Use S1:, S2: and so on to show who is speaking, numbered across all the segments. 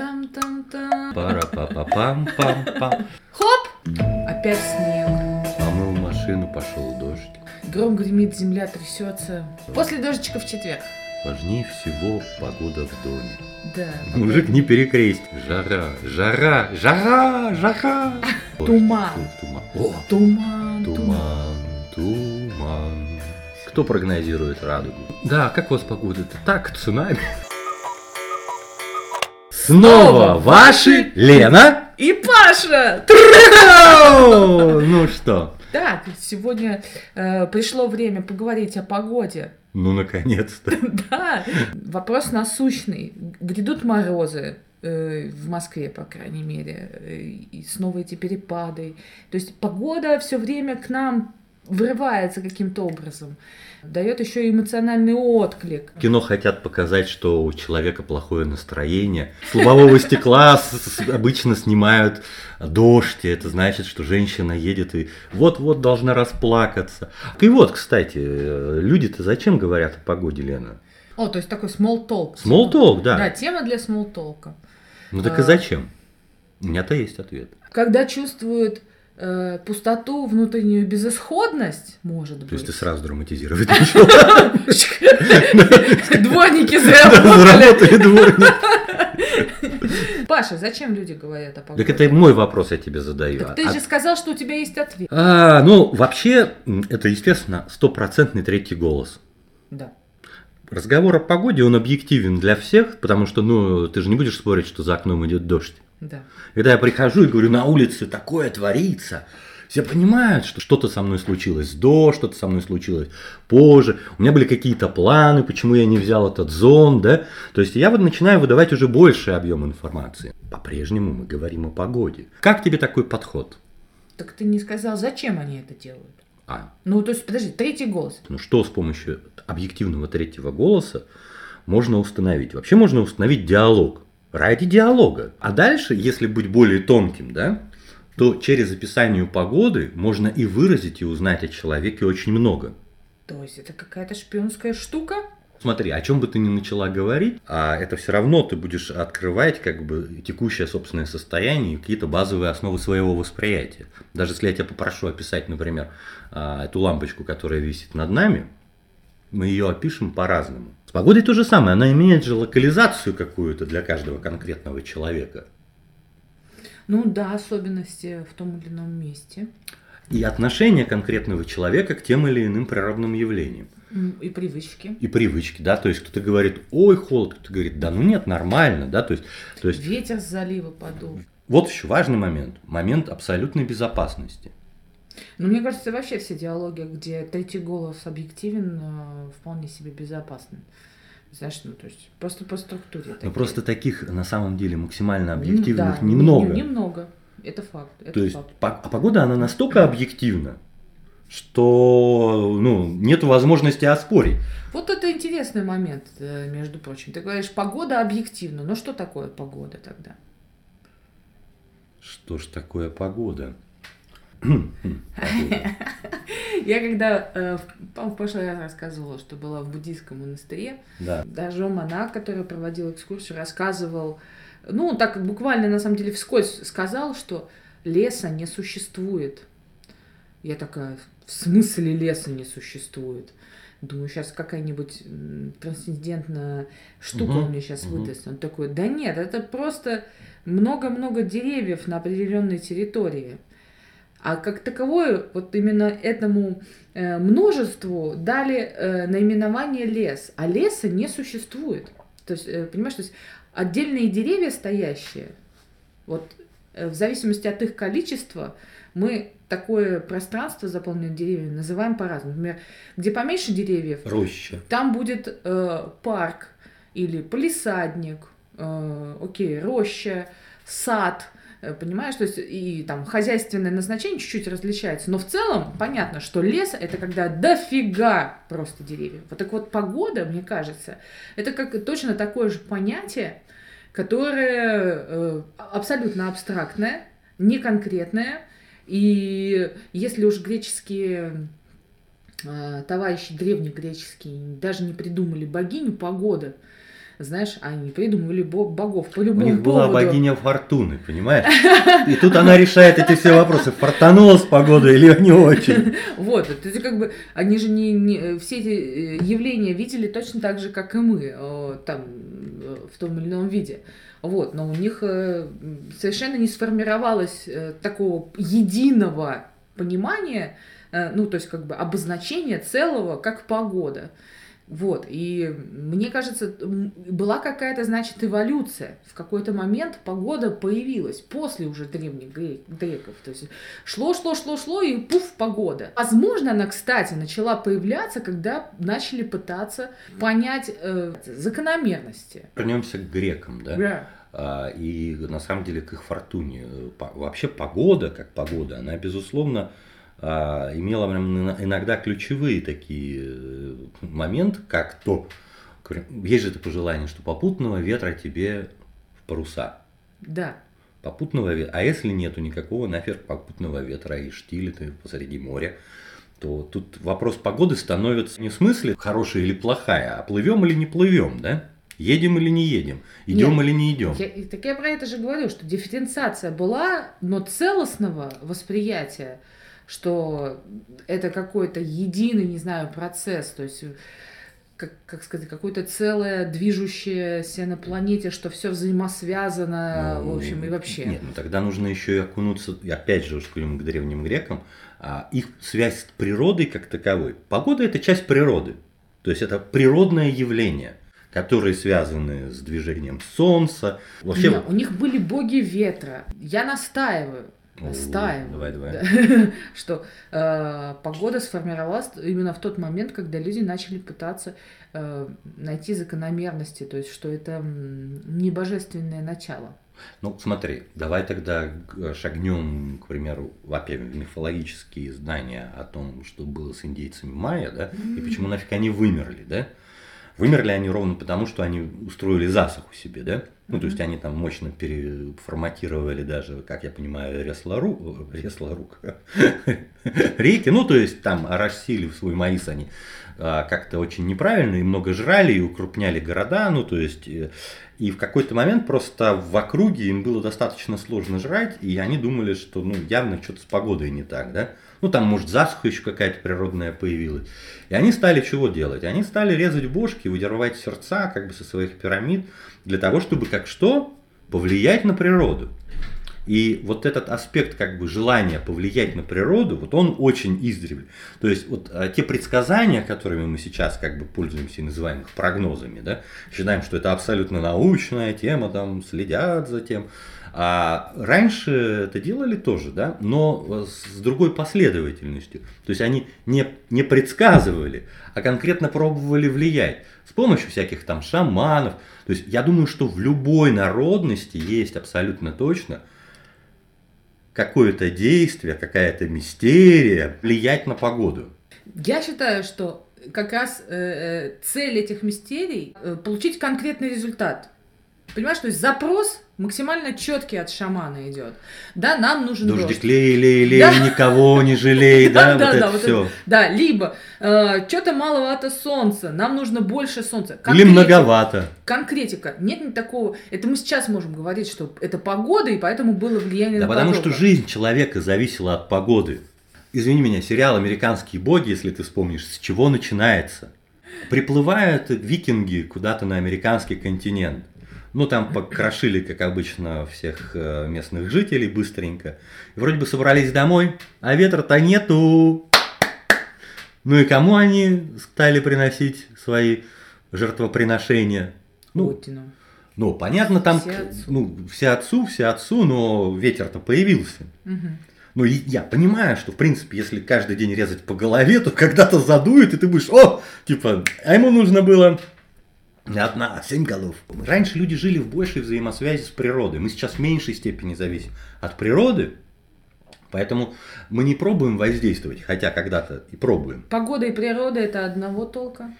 S1: Там-там-там.
S2: пара па па пам пам пам
S1: Хоп! Опять снег.
S2: Помыл машину, пошел дождь.
S1: Гром гремит, земля трясется. После дождичка в четверг.
S2: Важнее всего погода в доме.
S1: Да.
S2: Мужик не перекресть. Жара, жара, жара, жара.
S1: Туман.
S2: Туман. О,
S1: Туман, туман.
S2: туман, туман. Кто прогнозирует радугу? Да, как у вас погода-то? Так, цунами. Снова ваши Лена.
S1: И Паша!
S2: Ну что?
S1: Так, сегодня э, пришло время поговорить о погоде.
S2: Ну, наконец-то.
S1: Да, вопрос насущный. Грядут морозы э, в Москве, по крайней мере, э, и снова эти перепады. То есть погода все время к нам врывается каким-то образом, дает еще и эмоциональный отклик.
S2: Кино хотят показать, что у человека плохое настроение. С лобового стекла обычно снимают дождь, и это значит, что женщина едет и вот-вот должна расплакаться. И вот, кстати, э, люди-то зачем говорят о погоде, Лена?
S1: О, то есть такой small talk.
S2: Small talk, да.
S1: Да, тема для small talk.
S2: Ну так и
S1: А.
S2: зачем? У меня-то есть ответ.
S1: Когда чувствуют э, пустоту, внутреннюю безысходность, может быть.
S2: То есть ты сразу драматизировать начал.
S1: Дворники заработали. Паша, зачем люди говорят о погоде?
S2: Так это мой вопрос я тебе задаю.
S1: Так ты
S2: А-
S1: же сказал, что у тебя есть ответ.
S2: А, ну, вообще, это, естественно, стопроцентный третий голос.
S1: Да.
S2: Разговор о погоде, он объективен для всех, потому что, ну, ты же не будешь спорить, что за окном идет дождь.
S1: Да.
S2: Когда я прихожу и говорю, на улице такое творится, все понимают, что что-то со мной случилось до, что-то со мной случилось позже. У меня были какие-то планы, почему я не взял этот зон, да. То есть я вот начинаю выдавать уже больший объем информации. По-прежнему мы говорим о погоде. Как тебе такой подход?
S1: Так ты не сказал, зачем они это делают?
S2: А,
S1: Ну, то есть, подожди, третий голос.
S2: Ну что с помощью объективного третьего голоса можно установить? Вообще можно установить диалог. Ради диалога. А дальше, если быть более тонким, да, то через описание погоды можно и выразить, и узнать о человеке очень много.
S1: То есть, это какая-то шпионская штука?
S2: Смотри, о чем бы ты ни начала говорить, а это все равно ты будешь открывать как бы текущее собственное состояние и какие-то базовые основы своего восприятия. Даже если я тебя попрошу описать, например, а, эту лампочку, которая висит над нами, мы ее опишем по-разному. С погодой то же самое, она имеет же локализацию какую-то для каждого конкретного человека.
S1: Ну да, особенности в том или ином месте.
S2: И отношение конкретного человека к тем или иным природным явлениям.
S1: И привычки.
S2: И привычки, да, то есть кто-то говорит, ой, холод, кто-то говорит, да ну нет, нормально, да, то есть, то есть
S1: Ветер с залива подул.
S2: Вот еще важный момент. Момент абсолютной безопасности.
S1: Но мне кажется, вообще все диалоги, где третий голос объективен, э, вполне себе безопасны. Знаешь, ну то есть просто по структуре. Такие.
S2: просто таких на самом деле максимально
S1: М,
S2: объективных
S1: да,
S2: немного.
S1: не- Немного. Это факт. Это
S2: То есть
S1: факт.
S2: по- а погода, она настолько объективна, что ну, нет возможности оспорить.
S1: Вот это интересный момент, э, между прочим. Ты говоришь, погода объективна. Но что такое погода тогда?
S2: Что ж такое погода?
S1: Я когда, э, в- прошлый раз рассказывала, что была в буддийском монастыре,
S2: Да.
S1: даже монах, который проводил экскурсию, рассказывал, ну, он так буквально, на самом деле, вскользь сказал, что леса не существует. Я такая, в смысле леса не существует? Думаю, сейчас какая-нибудь трансцендентная штука
S2: Мгм,
S1: у меня сейчас
S2: мгм.
S1: выдаст. Он такой, да нет, это просто много-много деревьев на определенной территории. А как таковое, вот именно этому э, множеству дали э, наименование лес, а леса не существует. То есть, э, понимаешь, то есть отдельные деревья стоящие, вот в зависимости от их количества, мы такое пространство, заполненное деревьями, называем по-разному. Например, где поменьше деревьев,
S2: Роща.
S1: там будет э, парк или полисадник, э, окей, роща, сад, понимаешь, то есть и там хозяйственное назначение чуть-чуть различается, но в целом понятно, что лес это когда дофига просто деревьев. Вот так вот погода, мне кажется, это как точно такое же понятие, которое э, абсолютно абстрактное, неконкретное, и если уж греческие э, товарищи древнегреческие даже не придумали богиню погоды, знаешь, они придумывали богов по
S2: У
S1: любому
S2: них была
S1: поводу.
S2: богиня Фортуны, понимаешь? И тут она решает эти все вопросы, фартанула с погодой или не очень.
S1: Вот, это же как бы, они же не, не- все эти э, явления видели точно так же, как и мы, э, там, э, в том или ином виде. Вот, но у них э, совершенно не сформировалось э, такого единого понимания, э, ну, то есть как бы обозначения целого, как погода. Вот, и мне кажется, была какая-то, значит, эволюция. В какой-то момент погода появилась после уже древних гре- греков. То есть шло, шло, шло, шло, и пуф, погода. Возможно, она, кстати, начала появляться, когда начали пытаться понять э, закономерности.
S2: Вернемся к грекам, да?
S1: Да.
S2: А, И на самом деле к их фортуне. По- Вообще погода, как погода, она, безусловно, а, имела прям иногда ключевые такие э, моменты, как то, есть же это пожелание, что попутного ветра тебе в паруса.
S1: Да.
S2: Попутного ветра. А если нету никакого нафиг попутного ветра и штили ты посреди моря, то тут вопрос погоды становится не в смысле хорошая или плохая, а плывем или не плывем, да? Едем или не едем, идем
S1: Нет.
S2: или не идем.
S1: Я, так я про это же говорю, что дифференциация была, но целостного восприятия, что это какой-то единый, не знаю, процесс, то есть как, как сказать, какое-то целое движущееся на планете, что все взаимосвязано,
S2: Ну,
S1: в общем, и вообще.
S2: Нет, ну тогда нужно еще и окунуться, и опять же, уж к древним грекам, а, их связь с природой как таковой. Погода – это часть природы. То есть это природное явление, которые связаны с движением солнца. Вообще,
S1: Не, у них были боги ветра. Я настаиваю, Настаиваю.
S2: давай, давай.
S1: да, что э, погода сформировалась именно в тот момент, когда люди начали пытаться э, найти закономерности, то есть что это не божественное начало.
S2: Ну, смотри, давай тогда г- шагнем, к примеру, во-первых, мифологические знания о том, что было с индейцами майя, да, и почему нафиг они вымерли, да? Вымерли они ровно потому, что они устроили засуху себе, да? Ну, то есть они там мощно переформатировали даже, как я понимаю, реслору, реслорук, реки, ну, то есть там оросили в свой маис они а, как-то очень неправильно и много жрали и укрупняли города, ну, то есть э, и в какой-то момент просто в округе им было достаточно сложно жрать, и они думали, что ну явно что-то с погодой не так, да? Ну там, может, засуха еще какая-то природная появилась. И они стали чего делать? Они стали резать бошки, выдирать сердца как бы со своих пирамид для того, чтобы как что? Повлиять на природу. И вот этот аспект как бы желания повлиять на природу, вот он очень издревле. То есть вот а, те предсказания, которыми мы сейчас как бы пользуемся и называем их прогнозами, да, считаем, что это абсолютно научная тема, там следят за тем. А раньше это делали тоже, да, но с другой последовательностью. То есть они не, не предсказывали, а конкретно пробовали влиять с помощью всяких там шаманов. То есть я думаю, что в любой народности есть абсолютно точно какое-то действие, какая-то мистерия влиять на погоду.
S1: Я считаю, что как раз э, э, цель этих мистерий э, получить конкретный результат. Понимаешь, то есть запрос максимально четкий от шамана идет. Да, нам нужен
S2: Дождик
S1: дождь.
S2: лей, лей, лей,
S1: Да.
S2: никого не жалей, да,
S1: Да,
S2: вот
S1: да,
S2: это
S1: вот
S2: все.
S1: Да, либо что-то маловато солнца, нам нужно больше солнца.
S2: Или
S1: Конкретика.
S2: многовато.
S1: Конкретика. Нет ни такого. Это мы сейчас можем говорить, что это погода, и поэтому было влияние
S2: Да
S1: на
S2: потому что жизнь человека зависела от погоды. Извини меня, сериал «Американские боги», если ты вспомнишь, с чего начинается? Приплывают викинги куда-то на американский континент. Ну, там покрошили, как обычно, всех э, местных жителей быстренько. И вроде бы собрались домой, а ветра-то нету. Ну и кому они стали приносить свои жертвоприношения? Ну,
S1: Путину.
S2: ну, понятно, там
S1: Все отцу.
S2: ну, все отцу, все отцу, но ветер-то появился.
S1: Мгм.
S2: Ну, и я понимаю, что, в принципе, если каждый день резать по голове, то когда-то задует, и ты будешь, о, типа, а ему нужно было не одна, а семь голов. Раньше люди жили в большей взаимосвязи с природой. Мы сейчас в меньшей степени зависим от природы, поэтому мы не пробуем воздействовать, хотя когда-то и пробуем.
S1: Погода и природа это одного толка.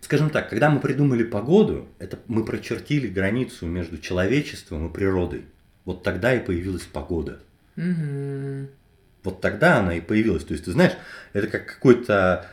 S2: Скажем так, когда мы придумали погоду, это мы прочертили границу между человечеством и природой. Вот тогда и появилась погода.
S1: Мгм.
S2: Вот тогда она и появилась. То есть, ты знаешь, это как какой-то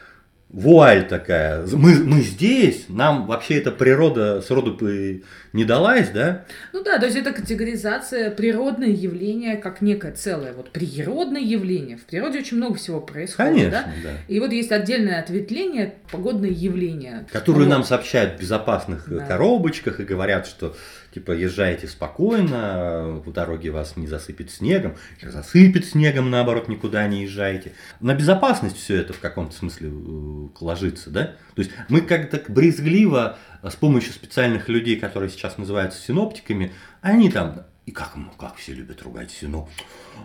S2: вуаль такая. Мы, мы здесь, нам вообще эта природа сроду бы не далась, да?
S1: Ну да, то есть это категоризация природное явление как некое целое. Вот природное явление. В природе очень много всего происходит.
S2: Конечно,
S1: да?
S2: да.
S1: И вот есть отдельное ответвление погодное явление.
S2: Которые
S1: Вот.
S2: нам сообщают в безопасных
S1: Да.
S2: коробочках и говорят, что типа езжайте спокойно, по дороге вас не засыпет снегом, засыпет снегом, наоборот, никуда не езжайте. На безопасность все это в каком-то смысле э, ложится, да? То есть мы как-то брезгливо э, с помощью специальных людей, которые сейчас называются синоптиками, они там и как, ну, как все любят ругать синоп.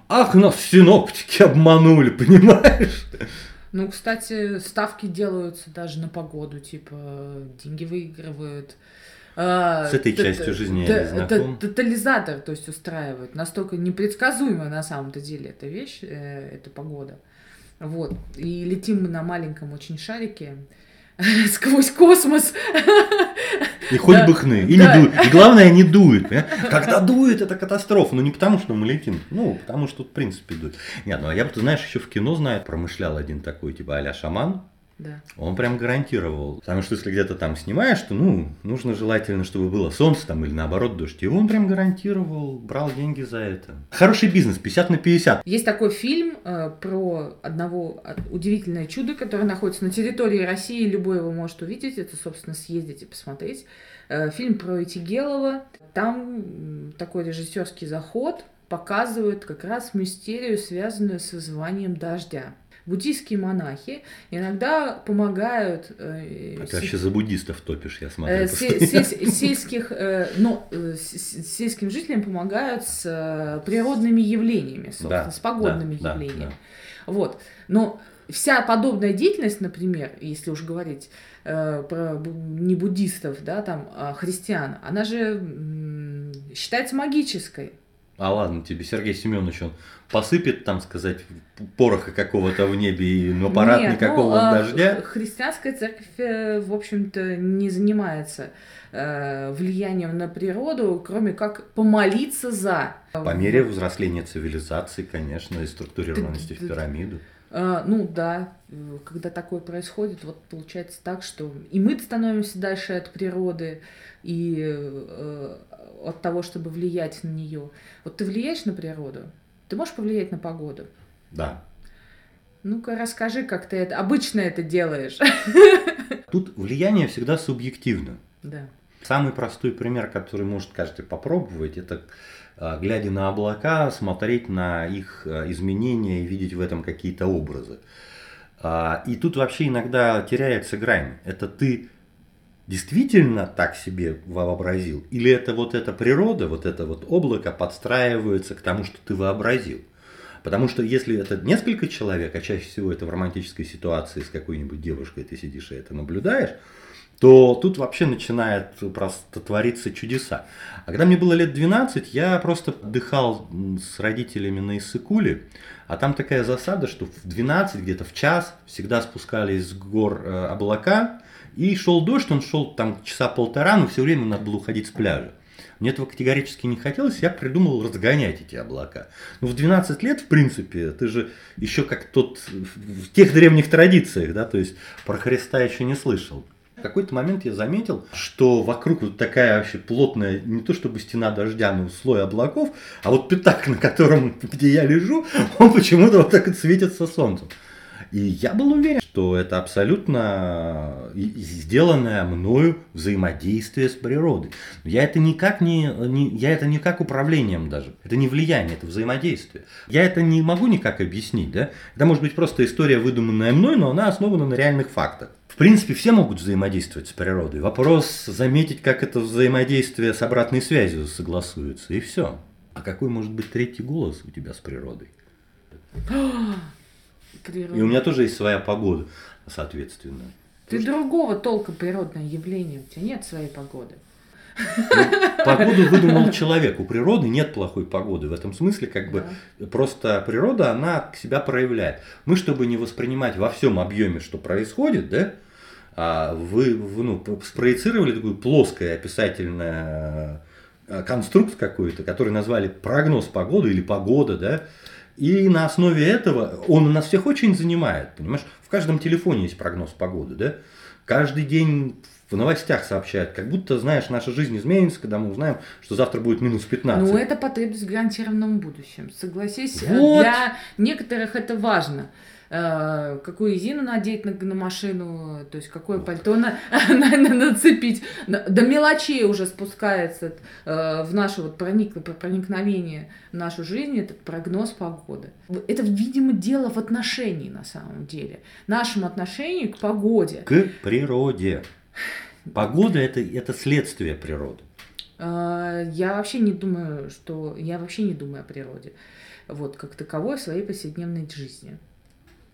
S2: Ах, нас синоптики обманули, понимаешь?
S1: Ну, кстати, ставки делаются даже на погоду, типа деньги выигрывают. А,
S2: С этой частью жизни я не знаком.
S1: Тотализатор, то есть устраивают. Настолько непредсказуемая на самом-то деле эта вещь, э, эта погода. Вот. И летим мы на маленьком очень шарике сквозь космос.
S2: И хоть
S1: Да.
S2: бы хны. И,
S1: Да.
S2: не дует. и главное, не дует. Когда дует, это катастрофа. Но не потому, что мы летим. Ну, потому что в принципе, дует. Нет, ну а я бы, ты знаешь, еще в кино знаю, промышлял один такой, типа а шаман.
S1: Да.
S2: Он прям гарантировал. Потому что если где-то там снимаешь, то, ну, нужно желательно, чтобы было солнце там или наоборот дождь. И он прям гарантировал, брал деньги за это. Хороший бизнес, 50 на 50.
S1: Есть такой фильм э, про одного от- удивительное чудо, которое находится на территории России, любой его может увидеть, это, собственно, съездить и посмотреть. Э, фильм про Итигелова. Там такой режиссерский заход показывает как раз мистерию, связанную с вызыванием дождя. Буддийские монахи иногда помогают э,
S2: А ты вообще за буддистов топишь, я смотрю.
S1: Э, сельских, э, но э, сельским жителям помогают с э, природными явлениями, собственно,
S2: Да,
S1: с погодными
S2: да, да,
S1: явлениями.
S2: да.
S1: Вот. Но вся подобная деятельность, например, если уж говорить э, про не буддистов, да, там, а христиан, она же м, считается магической.
S2: А ладно, тебе Сергей Семенович, он посыпет, там сказать, пороха какого-то в небе и ну, аппарат
S1: Нет,
S2: никакого
S1: ну,
S2: дождя.
S1: Христианская церковь, э, в общем-то, не занимается э, влиянием на природу, кроме как помолиться за.
S2: По мере взросления цивилизации, конечно, и структурированности в пирамиду.
S1: Э, ну да, э, когда такое происходит, вот получается так, что и мы становимся дальше от природы, и э, от того, чтобы влиять на нее. Вот ты влияешь на природу? Ты можешь повлиять на погоду?
S2: Да.
S1: Ну-ка, расскажи, как ты это обычно это делаешь.
S2: Тут влияние всегда субъективно.
S1: Да.
S2: Самый простой пример, который может каждый попробовать, это а, глядя на облака, смотреть на их а, изменения и видеть в этом какие-то образы. А, И тут вообще иногда теряется грань. Это ты действительно так себе вообразил? Или это вот эта природа, вот это вот облако подстраивается к тому, что ты вообразил? Потому что если это несколько человек, а чаще всего это в романтической ситуации с какой-нибудь девушкой ты сидишь и это наблюдаешь, то тут вообще начинает просто твориться чудеса. А когда мне было лет 12, я просто отдыхал с родителями на Иссыкуле, а там такая засада, что в 12, где-то в час, всегда спускались с гор э, облака, и шел дождь, он шел там часа полтора, но все время надо было уходить с пляжа. Мне этого категорически не хотелось, я придумал разгонять эти облака. Ну, в 12 лет, в принципе, ты же еще как тот в в тех древних традициях, да, то есть про Христа еще не слышал. В какой-то момент я заметил, что вокруг вот такая вообще плотная, не то чтобы стена дождя, но слой облаков, а вот пятак, на котором, где я лежу, он почему-то вот так и светится солнцем. И я был уверен, что это абсолютно сделанное мною взаимодействие с природой. Я это никак не, не- я это никак управлением даже. Это не влияние, это взаимодействие. Я это не могу никак объяснить, да? Это может быть просто история, выдуманная мной, но она основана на реальных фактах. В принципе, все могут взаимодействовать с природой. Вопрос заметить, как это взаимодействие с обратной связью согласуется, и все. А какой может быть третий голос у тебя с природой?
S1: Природа.
S2: И у меня тоже есть своя погода, соответственно.
S1: Ты другого толка природное явление, у тебя нет своей погоды.
S2: Погоду выдумал человек. У природы нет плохой погоды. В этом смысле, как бы,
S1: Да.
S2: просто природа, она себя проявляет. Мы, чтобы не воспринимать во всем объеме, что происходит, да, вы, вы, ну, спроецировали такое плоское описательное э, конструкт какой-то, который назвали прогноз погоды или погода, да, и на основе этого он нас всех очень занимает, понимаешь? В каждом телефоне есть прогноз погоды, да? Каждый день в новостях сообщают, как будто, знаешь, наша жизнь изменится, когда мы узнаем, что завтра будет минус 15.
S1: Ну, это потребность в гарантированном будущем. Согласись,
S2: Вот.
S1: для некоторых это важно. Э, Какую резину надеть на, на машину, то есть какое пальто на, на- на- нацепить. На- До мелочей уже спускается э, в наше вот проник- проникновение в нашу жизнь этот прогноз погоды. Это, видимо, дело в отношении на самом деле. Нашему отношению к погоде.
S2: К природе. Погода это, это следствие природы.
S1: Э, Я вообще не думаю, что я вообще не думаю о природе, вот как таковой в своей повседневной жизни,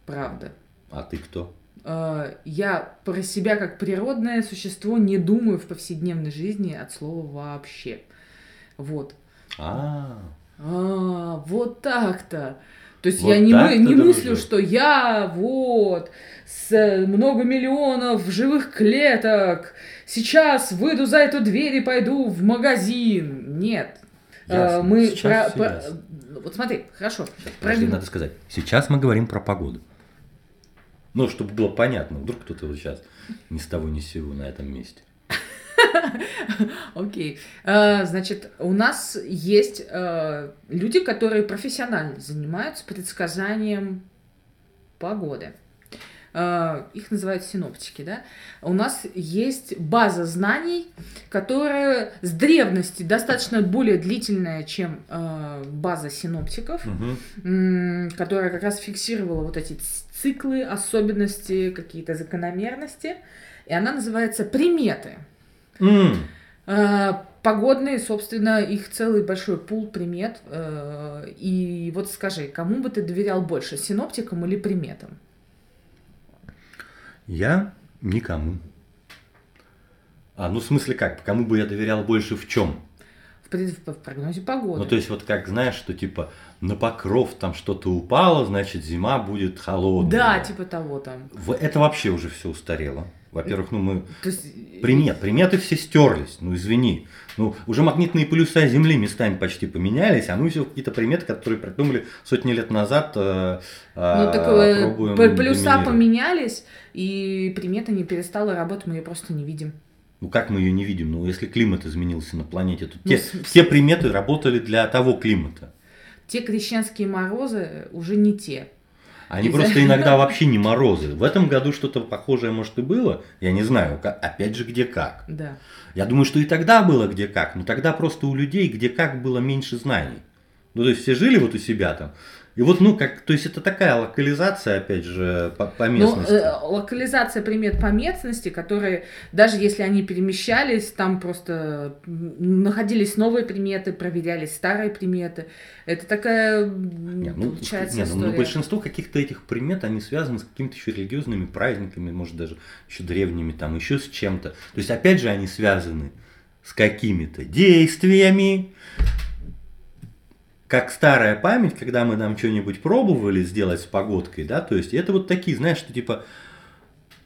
S1: правда.
S2: А ты кто?
S1: Э, Я про себя как природное существо не думаю в повседневной жизни от слова вообще. Вот.
S2: А,
S1: А, вот так-то. То есть
S2: Вот
S1: я не, мы- не мыслю,
S2: дружок.
S1: что я вот с э, много миллионов живых клеток сейчас выйду за эту дверь и пойду в магазин. Нет. Э,
S2: Ясно.
S1: Мы
S2: Сейчас
S1: про- про- вот смотри, хорошо.
S2: подожди,
S1: Про-
S2: надо сказать. Сейчас мы говорим про погоду. Ну, чтобы было понятно, вдруг кто-то вот сейчас ни с того ни с сего на этом месте.
S1: Окей. Э, Значит, у нас есть э, люди, которые профессионально занимаются предсказанием погоды. Э, Их называют синоптики, да? У нас есть база знаний, которая с древности достаточно более длительная, чем база синоптиков, которая как раз фиксировала вот эти циклы, особенности, какие-то закономерности. И она называется приметы. Э, Погодные, собственно, их целый большой пул примет. Э, И вот скажи, кому бы ты доверял больше, синоптикам или приметам?
S2: Я никому. А, ну в смысле как? Кому бы я доверял больше в чем?
S1: В, прогнозе погоды.
S2: Ну, то есть, вот как знаешь, что типа на покров там что-то упало, значит, зима будет холодная.
S1: да, типа того там.
S2: Это вообще уже все устарело. Во-первых, ну мы
S1: То есть,
S2: Примет, приметы все стерлись, ну извини. Ну, уже магнитные полюса Земли местами почти поменялись, а мы все какие-то приметы, которые придумали сотни лет назад, э, э,
S1: Ну, так э, полюса
S2: доминировать.
S1: поменялись, и примета не перестала работать, мы ее просто не видим.
S2: Ну, как мы ее не видим? Ну, если климат изменился на планете, то
S1: Ну,
S2: те,
S1: с-
S2: те приметы работали для того климата.
S1: Те крещенские морозы уже не те.
S2: Они
S1: Из-за-
S2: просто иногда вообще не морозы. В этом году что-то похожее, может, и было. Я не знаю, опять же, где как.
S1: Да.
S2: Я думаю, что и тогда было где как, но тогда просто у людей где как было меньше знаний. Ну, то есть все жили вот у себя там. И вот, ну, как, то есть это такая локализация, опять же, по, по
S1: Ну,
S2: местности.
S1: э, локализация примет по местности, которые, даже если они перемещались, там просто находились новые приметы, проверялись старые приметы. Это такая,
S2: Не, ну,
S1: получается,
S2: не, ну, ну,
S1: история.
S2: большинство каких-то этих примет, они связаны с какими-то еще религиозными праздниками, может даже еще древними, там еще с чем-то. То есть, опять же, они связаны с какими-то действиями, как старая память, когда мы там что-нибудь пробовали сделать с погодкой, да, то есть это вот такие, знаешь, что типа,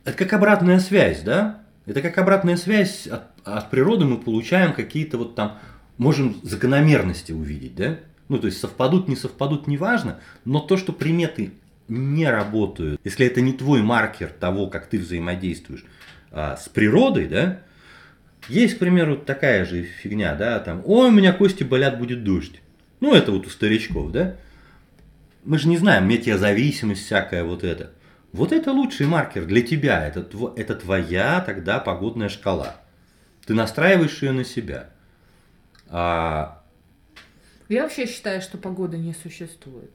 S2: это как обратная связь, да, это как обратная связь от, от природы мы получаем какие-то вот там, можем закономерности увидеть, да, ну то есть совпадут, не совпадут, неважно, но то, что приметы не работают, если это не твой маркер того, как ты взаимодействуешь а, с природой, да, есть, к примеру, такая же фигня, да, там, ой, у меня кости болят, будет дождь. Ну, это вот у старичков, да? Мы же не знаем, метеозависимость всякая вот это. Вот это лучший маркер для тебя, это, тво- это твоя тогда погодная шкала. Ты настраиваешь ее на себя. А,
S1: Я вообще считаю, что погода не существует.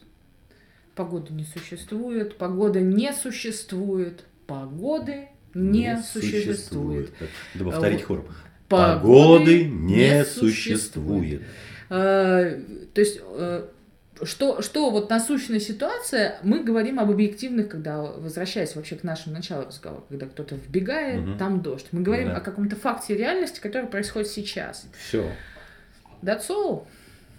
S1: Погода не существует, погода не существует, погоды не, существует.
S2: Надо повторить
S1: Вот.
S2: хором.
S1: Погоды
S2: Погоды
S1: не
S2: не
S1: существует.
S2: существует.
S1: Э, То есть, э, что, что вот насущная ситуация, мы говорим об объективных, когда, возвращаясь вообще к нашему началу разговора, когда кто-то вбегает,
S2: Мгм.
S1: там дождь. Мы говорим
S2: Да.
S1: о каком-то факте реальности, который происходит сейчас.
S2: Все.
S1: That's all.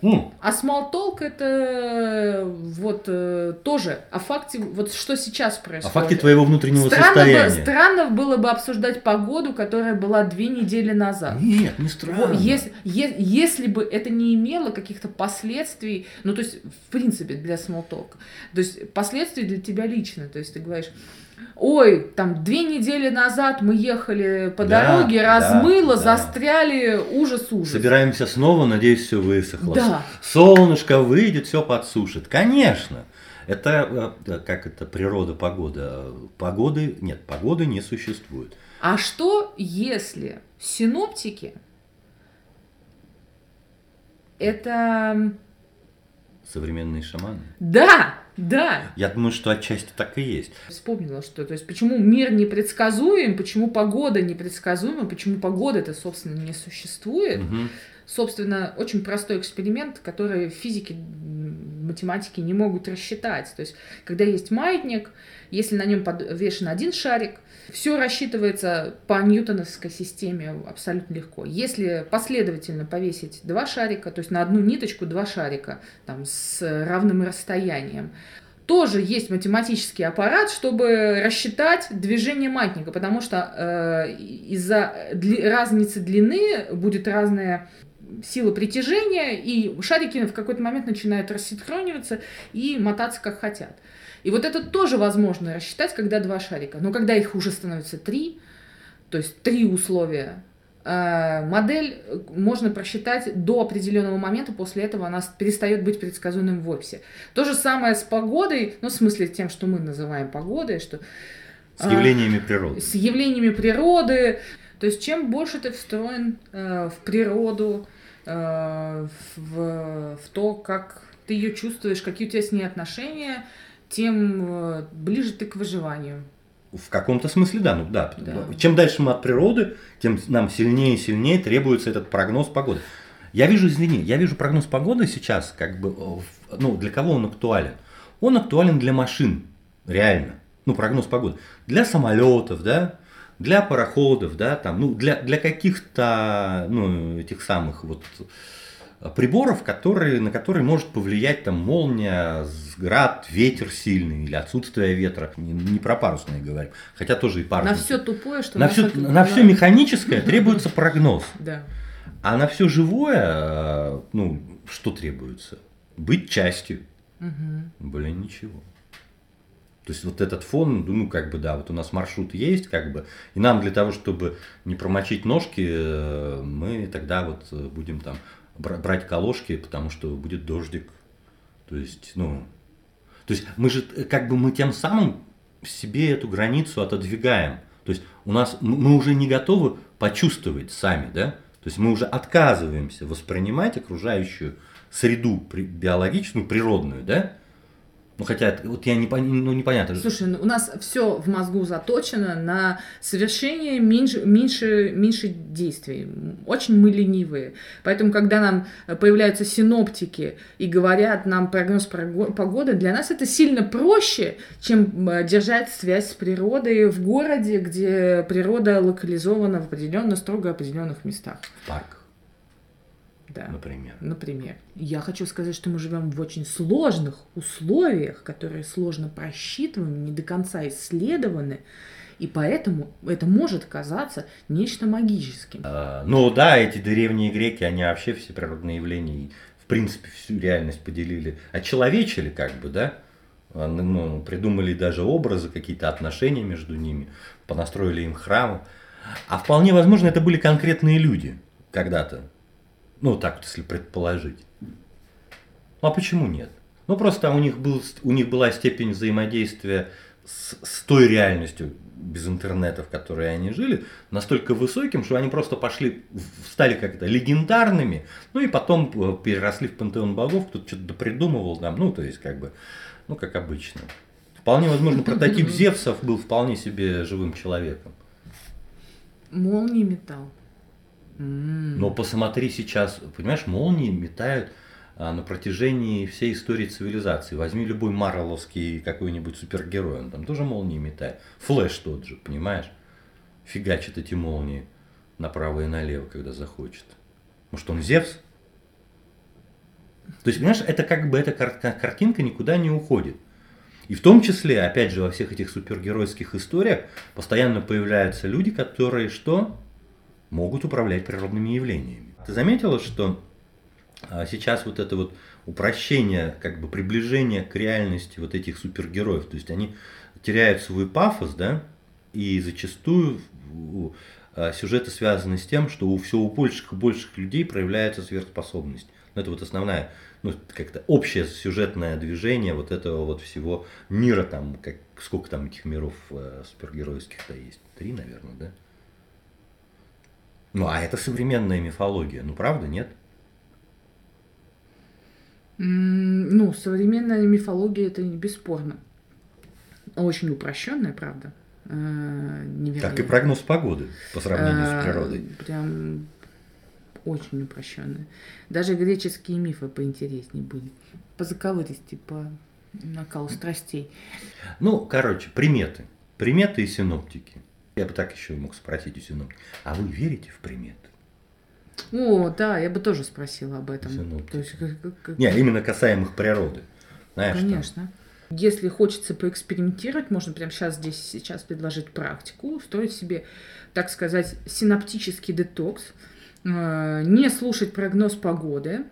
S2: М,
S1: А small talk это э, вот э, тоже о факте, вот что сейчас
S2: О
S1: происходит.
S2: факте твоего внутреннего
S1: странно, бы-
S2: состояния.
S1: странно было бы обсуждать погоду, которая была две недели назад.
S2: Нет, не
S1: Вот,
S2: странно.
S1: Если, е- если бы это не имело каких-то последствий, ну, то есть, в принципе, для small talk, то есть, последствий для тебя лично, то есть, ты говоришь, ой, там, две недели назад мы ехали по
S2: Да,
S1: дороге, размыло,
S2: да.
S1: застряли, ужас-ужас.
S2: Собираемся снова, надеюсь, все высохло.
S1: Да.
S2: Солнышко выйдет, все подсушит. Конечно. Это э, как это природа, погода. Погоды нет, погоды не существует.
S1: А что, если синоптики это...
S2: Современные шаманы.
S1: Да, да,
S2: Я думаю, что отчасти так и есть.
S1: Вспомнила, что, то есть, почему мир непредсказуем, почему погода непредсказуема, почему погода это, собственно, не существует.
S2: Мгм.
S1: Собственно, очень простой эксперимент, который физики, математики не могут рассчитать. То есть, когда есть маятник, если на нем подвешен один шарик, все рассчитывается по ньютоновской системе абсолютно легко. Если последовательно повесить два шарика, то есть на одну ниточку два шарика там, с равным расстоянием, тоже есть математический аппарат, чтобы рассчитать движение маятника, потому что э, из-за дли- разницы длины будет разная сила притяжения, и шарики в какой-то момент начинают рассинхрониваться и мотаться как хотят. И вот это тоже возможно рассчитать, когда два шарика. Но когда их уже становится три, то есть три условия, модель э, можно просчитать до определенного момента, после этого она перестает быть предсказуемым вовсе. То же самое с погодой, ну, в смысле тем, что мы называем погодой, что
S2: С
S1: А,
S2: явлениями природы.
S1: с явлениями природы. То есть чем больше ты встроен э, в природу, э, в, в то, как ты ее чувствуешь, какие у тебя с ней отношения, тем э, ближе ты к выживанию.
S2: В каком-то смысле, да, ну да.
S1: Да.
S2: Чем дальше мы от природы, тем нам сильнее и сильнее требуется этот прогноз погоды. Я вижу, извини, я вижу прогноз погоды сейчас, как бы, э, ну, для кого он актуален? Он актуален для машин, реально. Ну, прогноз погоды. Для самолетов, да, для пароходов, да, там, ну, для, для каких-то, ну, этих самых вот приборов, которые, на которые может повлиять там молния, град, ветер сильный или отсутствие ветра. Не, не про парусное говорю, хотя тоже и парусное.
S1: На все тупое, что
S2: на все, на все механическое требуется прогноз.
S1: Да.
S2: А на все живое, э, ну, что требуется? Быть частью.
S1: Мгм.
S2: Более ничего. То есть вот этот фон, ну как бы да, вот у нас маршрут есть, как бы, и нам для того, чтобы не промочить ножки, э, мы тогда вот э, будем там брать колошки, потому что будет дождик. То есть, ну, то есть мы же э, как бы мы тем самым себе эту границу отодвигаем. То есть у нас мы уже не готовы почувствовать сами, да? То есть мы уже отказываемся воспринимать окружающую среду биологичную, природную, да? Ну хотя вот я не ну, непонятно.
S1: Слушай, ну, у нас все в мозгу заточено на совершение меньше, меньше, меньше действий. Очень мы ленивые. Поэтому, когда нам э, появляются синоптики и говорят нам прогноз погоды, для нас это сильно проще, чем э, держать связь с природой в городе, где природа локализована в определенно строго определенных местах.
S2: В парках,
S1: Да.
S2: например.
S1: Например, я хочу сказать, что мы живем в очень сложных условиях, которые сложно просчитываемы, не до конца исследованы, и поэтому это может казаться нечто магическим.
S2: А, Ну да, эти древние греки, они вообще все природные явления, в принципе, всю реальность поделили, очеловечили как бы, да? А, Ну, придумали даже образы, какие-то отношения между ними, понастроили им храмы. А вполне возможно, это были конкретные люди когда-то. Ну, так вот, если предположить. Ну, а почему нет? Ну, просто у них, был, у них была степень взаимодействия с, с той реальностью без интернета, в которой они жили, настолько высоким, что они просто пошли, стали как-то легендарными, ну и потом э, переросли в пантеон богов, кто-то что-то придумывал там, ну, то есть, как бы, ну, как обычно. Вполне возможно, прототип Зевсов был вполне себе живым человеком.
S1: Молнии металл. М.
S2: Но посмотри сейчас, понимаешь, молнии метают а, на протяжении всей истории цивилизации. Возьми любой марвеловский какой-нибудь супергерой, он там тоже молнии метает. Флэш тот же, понимаешь? Фигачит эти молнии направо и налево, когда захочет. Может, он Зевс? То есть, понимаешь, это как бы эта кар- картинка никуда не уходит. И в том числе, опять же, во всех этих супергеройских историях постоянно появляются люди, которые что? Могут управлять природными явлениями. Ты заметила, что а, сейчас вот это вот упрощение, как бы приближение к реальности вот этих супергероев, то есть они теряют свой пафос, да, и зачастую а, сюжеты связаны с тем, что у все больших и больших людей проявляется сверхспособность. Ну, это вот основная, ну, как-то общее сюжетное движение вот этого вот всего мира, там, как, сколько там этих миров э, супергеройских-то есть? Три, наверное, да? Ну, а это современная мифология, ну, правда, нет?
S1: Ну, современная мифология это не бесспорно. Очень упрощенная, правда.
S2: Э, невероятно. Как и прогноз погоды по сравнению с э, природой.
S1: Прям очень упрощенные. Даже греческие мифы поинтереснее были. По заковыристи, по накалу страстей.
S2: Ну, короче, приметы. Приметы и синоптики. Я бы так еще мог спросить у синоптиков. А вы верите в приметы?
S1: О, да, я бы тоже спросила об этом.
S2: То есть, как, как... Не, именно касаемых природы.
S1: Знаешь, Конечно. Там... Если хочется поэкспериментировать, можно прямо сейчас здесь сейчас предложить практику, устроить себе, так сказать, синаптический детокс, э, не слушать прогноз погоды,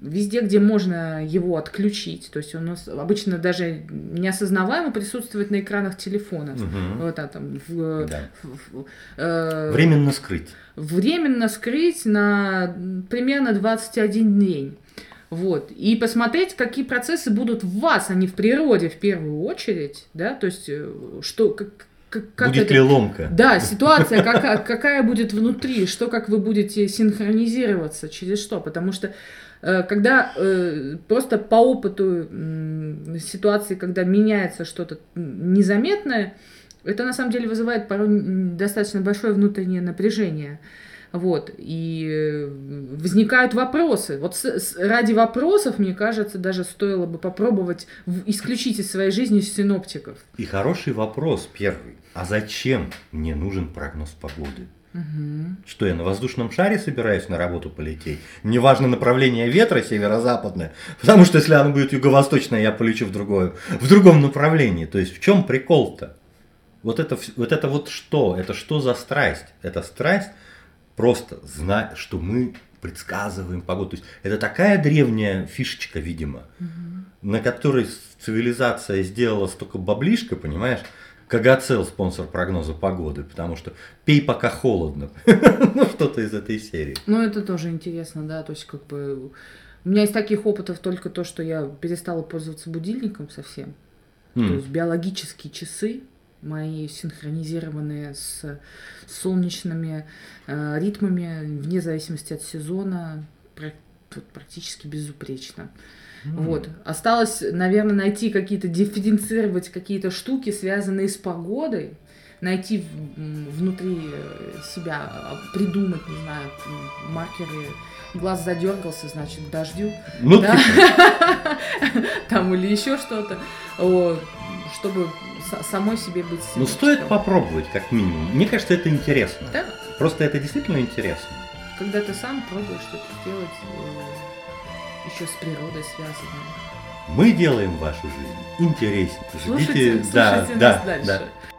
S1: везде, где можно его отключить, то есть у нас обычно даже неосознаваемо присутствует на экранах телефона. Угу. Вот, а, там, в,
S2: да. в, в, э, временно скрыть.
S1: Временно скрыть на примерно 21 день. Вот. И посмотреть, какие процессы будут в вас, а не в природе в первую очередь, да, то есть э, что, как,
S2: как будет это... ли ломка?
S1: Да, ситуация какая, какая будет внутри, что как вы будете синхронизироваться, через что, потому что когда э, просто по опыту э, ситуации, когда меняется что-то незаметное, это на самом деле вызывает порой достаточно большое внутреннее напряжение. Вот, и э, возникают вопросы. Вот с, с, ради вопросов, мне кажется, даже стоило бы попробовать в, исключить из своей жизни синоптиков.
S2: И хороший вопрос первый. А зачем мне нужен прогноз погоды? Угу. Что я на воздушном шаре собираюсь на работу полететь? Неважно направление ветра северо-западное, потому что если оно будет юго-восточное, я полечу в другое, в другом направлении. То есть в чем прикол-то? Вот это, вот это вот что? Это что за страсть? Это страсть просто знать, что мы предсказываем погоду. То есть это такая древняя фишечка, видимо, угу. на которой цивилизация сделала столько баблишка, понимаешь? Кагацел спонсор прогноза погоды, потому что пей пока холодно. ну, что-то из этой серии.
S1: Ну, это тоже интересно, да, то есть как бы... У меня из таких опытов только то, что я перестала пользоваться будильником совсем. Mm. То есть биологические часы, мои синхронизированные с солнечными э, ритмами, вне зависимости от сезона, практически безупречно. Mm. Вот. Осталось, наверное, найти какие-то, дифференцировать какие-то штуки, связанные с погодой, найти внутри себя, придумать, не знаю, маркеры. Глаз задергался, значит, дождю. Ну, да? Типа. Там или еще что-то. Чтобы самой себе быть
S2: Ну, стоит попробовать, как минимум. Мне кажется, это интересно. Да? Просто это действительно интересно.
S1: Когда ты сам пробуешь что-то делать э, еще с природой связанное.
S2: Мы делаем вашу жизнь интереснее.
S1: Слушайте, Ждите, слушайте да, нас да, дальше. Да.